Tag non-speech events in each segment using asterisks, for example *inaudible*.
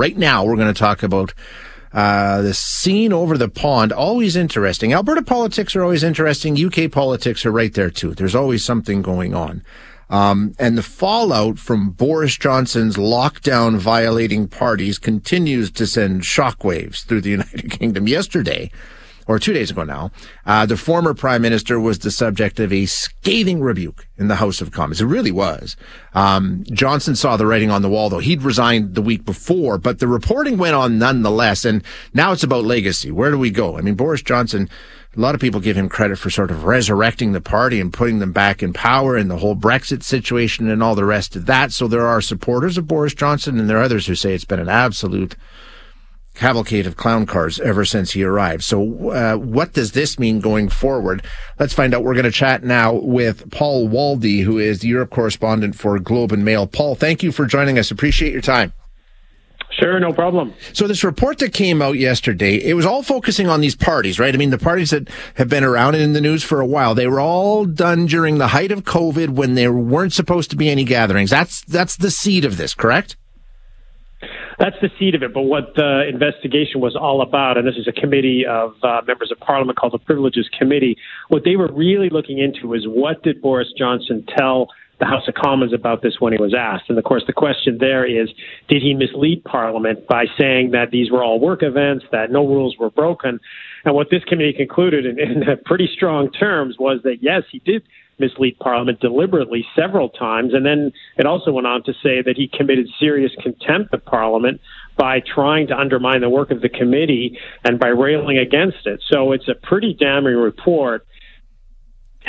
right now we're going to talk about uh, the scene over the pond, always interesting. Alberta politics are always interesting. UK politics are right there too. There's always something going on. Um, and the fallout from Boris Johnson's lockdown violating parties continues to send shockwaves through the *laughs* United Kingdom. Yesterday, or two days ago now, uh, the former prime minister was the subject of a scathing rebuke in the House of Commons. It really was. Um, Johnson saw the writing on the wall, though. He'd resigned the week before, but the reporting went on nonetheless. And now it's about legacy. Where do we go? I mean, Boris Johnson, a lot of people give him credit for sort of resurrecting the party and putting them back in power and the whole Brexit situation and all the rest of that. So there are supporters of Boris Johnson and there are others who say it's been an absolute cavalcade of clown cars ever since he arrived. So, uh, what does this mean going forward? Let's find out. We're going to chat now with Paul Waldie, who is the Europe correspondent for Globe and Mail. Paul, thank you for joining us. Appreciate your time. Sure, no problem. So this report that came out yesterday, it was all focusing on these parties, right? I mean, the parties that have been around and in the news for a while, they were all done during the height of COVID when there weren't supposed to be any gatherings. That's, that's the seed of this, correct? That's the seed of it. But what the investigation was all about, and this is a committee of uh, members of parliament called the Privileges Committee, what they were really looking into was what did Boris Johnson tell the House of Commons about this when he was asked. And of course, the question there is did he mislead Parliament by saying that these were all work events, that no rules were broken? And what this committee concluded in, in *laughs* pretty strong terms was that yes, he did mislead Parliament deliberately several times. And then it also went on to say that he committed serious contempt of Parliament by trying to undermine the work of the committee and by railing against it. So it's a pretty damning report.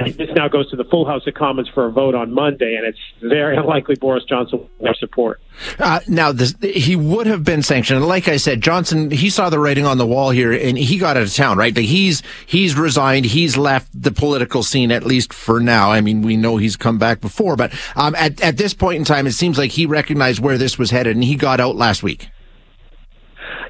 This now goes to the full House of Commons for a vote on Monday, and it's very *laughs* unlikely Boris Johnson will have support. Uh, now, this, he would have been sanctioned. Like I said, Johnson, he saw the writing on the wall here, and he got out of town, right? He's he's resigned. He's left the political scene at least for now. I mean, we know he's come back before, but um, at at this point in time, it seems like he recognized where this was headed, and he got out last week.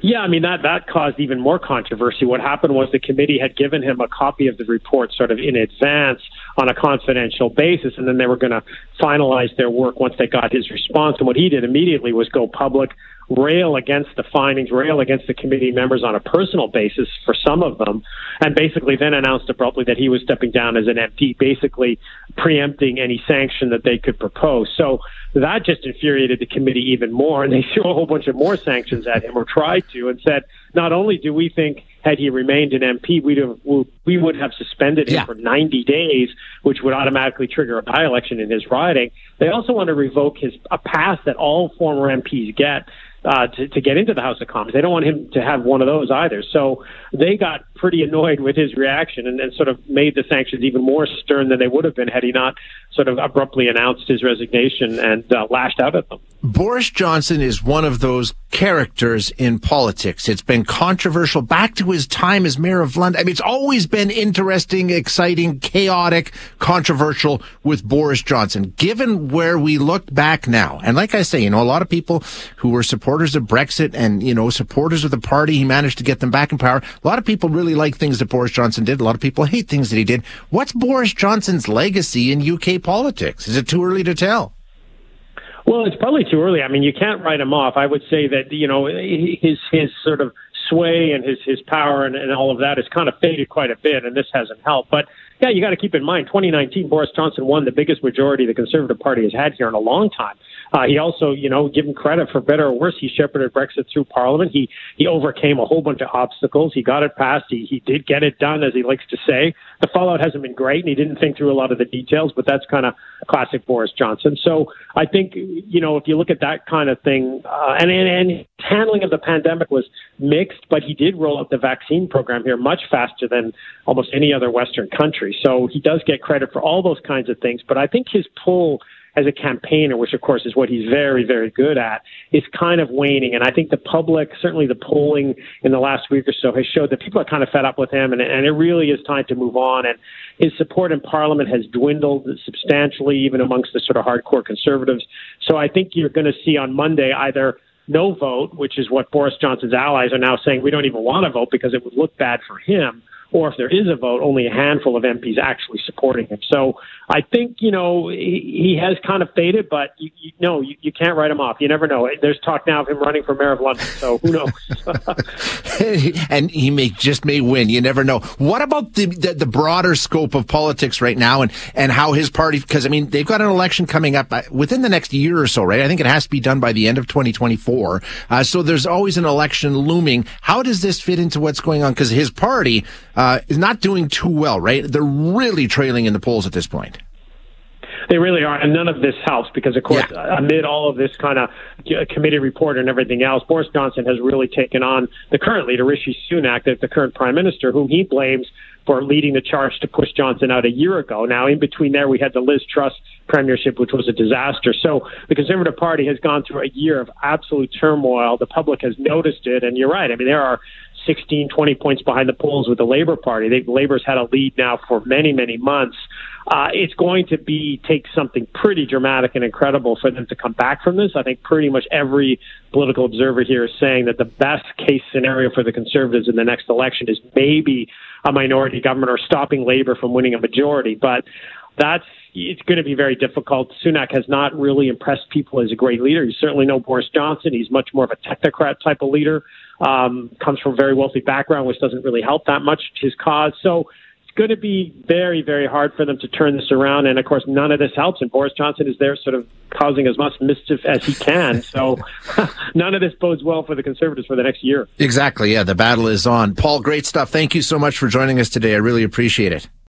Yeah, I mean that that caused even more controversy. What happened was the committee had given him a copy of the report sort of in advance on a confidential basis, and then they were going to finalize their work once they got his response. And what he did immediately was go public, rail against the findings, rail against the committee members on a personal basis for some of them, and basically then announced abruptly that he was stepping down as an MP, basically preempting any sanction that they could propose. So that just infuriated the committee even more, and they *laughs* threw a whole bunch of more sanctions at him, or tried to, and said, not only do we think had he remained an MP, we'd have, we would have suspended him yeah. for 90 days, which would automatically trigger a by-election in his riding. They also want to revoke his a pass that all former MPs get uh, to, to get into the House of Commons. They don't want him to have one of those either. So they got pretty annoyed with his reaction and, and sort of made the sanctions even more stern than they would have been had he not sort of abruptly announced his resignation and uh, lashed out at them. Boris Johnson is one of those characters in politics. It's been controversial back to his time as mayor of London. I mean, it's always been interesting, exciting, chaotic, controversial with Boris Johnson. Given where we look back now, and like I say, you know, a lot of people who were supporters of Brexit and, you know, supporters of the party, he managed to get them back in power. A lot of people really like things that Boris Johnson did. A lot of people hate things that he did. What's Boris Johnson's legacy in UK politics? Is it too early to tell? Well, it's probably too early. I mean, you can't write him off. I would say that you know his his sort of sway and his his power and, and all of that has kind of faded quite a bit, and this hasn't helped. But yeah, you got to keep in mind, 2019, Boris Johnson won the biggest majority the Conservative Party has had here in a long time. Uh, he also, you know, give him credit for better or worse. He shepherded Brexit through Parliament. He he overcame a whole bunch of obstacles. He got it passed. He he did get it done, as he likes to say. The fallout hasn't been great, and he didn't think through a lot of the details. But that's kind of classic Boris Johnson. So I think you know if you look at that kind of thing, uh, and, and and handling of the pandemic was mixed, but he did roll out the vaccine program here much faster than almost any other Western country. So he does get credit for all those kinds of things. But I think his pull as a campaigner, which of course is what he's very, very good at, is kind of waning. And I think the public, certainly the polling in the last week or so, has showed that people are kind of fed up with him, and, and it really is time to move on. And his support in Parliament has dwindled substantially, even amongst the sort of hardcore conservatives. So I think you're going to see on Monday either no vote, which is what Boris Johnson's allies are now saying we don't even want to vote because it would look bad for him, or if there is a vote, only a handful of MPs actually supporting him. So I think you know he, he has kind of faded, but you, you you, you can't write him off. You never know. There's talk now of him running for mayor of London, so who knows? *laughs* and he may just may win. You never know. What about the, the, the broader scope of politics right now, and and how his party? Because I mean, they've got an election coming up uh, within the next year or so, right? I think it has to be done by the end of 2024. Uh, so there's always an election looming. How does this fit into what's going on? Because his party uh, Uh, is not doing too well, right? They're really trailing in the polls at this point. They really are, and none of this helps because, of course, yeah. amid all of this kind of committee report and everything else, Boris Johnson has really taken on the current leader, Rishi Sunak, the, the current prime minister, whom he blames for leading the charge to push Johnson out a year ago. Now, in between there, we had the Liz Truss premiership, which was a disaster. So the Conservative Party has gone through a year of absolute turmoil. The public has noticed it, and you're right. I mean, there are 16, 20 points behind the polls with the Labor Party. They, Labor's had a lead now for many, many months. Uh, it's going to be take something pretty dramatic and incredible for them to come back from this. I think pretty much every political observer here is saying that the best case scenario for the Conservatives in the next election is maybe a minority government or stopping Labor from winning a majority. But that's it's going to be very difficult. Sunak has not really impressed people as a great leader. He's certainly no Boris Johnson. He's much more of a technocrat type of leader. Um, comes from a very wealthy background, which doesn't really help that much his cause. So it's going to be very, very hard for them to turn this around. And of course, none of this helps. And Boris Johnson is there, sort of causing as much mischief as he can. So *laughs* none of this bodes well for the Conservatives for the next year. Exactly. Yeah, the battle is on. Paul, great stuff. Thank you so much for joining us today. I really appreciate it.